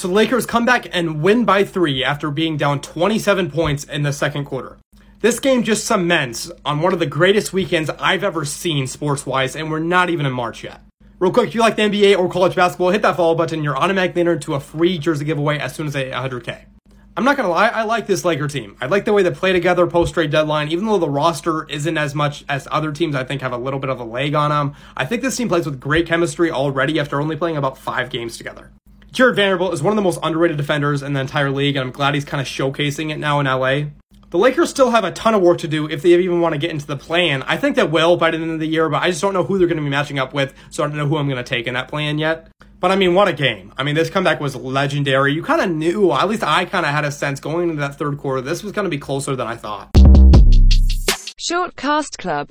So the Lakers come back and win by three after being down 27 points in the second quarter. This game just cements on one of the greatest weekends I've ever seen sports wise, and we're not even in March yet. Real quick, if you like the NBA or college basketball, hit that follow button. You're automatically entered to a free jersey giveaway as soon as they hit 100K. I'm not gonna lie, I like this Laker team. I like the way they play together post trade deadline, even though the roster isn't as much as other teams. I think have a little bit of a leg on them. I think this team plays with great chemistry already after only playing about five games together. Jarred Vanderbilt is one of the most underrated defenders in the entire league, and I'm glad he's kind of showcasing it now in LA. The Lakers still have a ton of work to do if they even want to get into the play-in. I think they will by the end of the year, but I just don't know who they're going to be matching up with, so I don't know who I'm going to take in that play-in yet. But I mean, what a game. I mean, this comeback was legendary. You kind of knew, at least I kind of had a sense going into that third quarter, this was going to be closer than I thought. Short Cast Club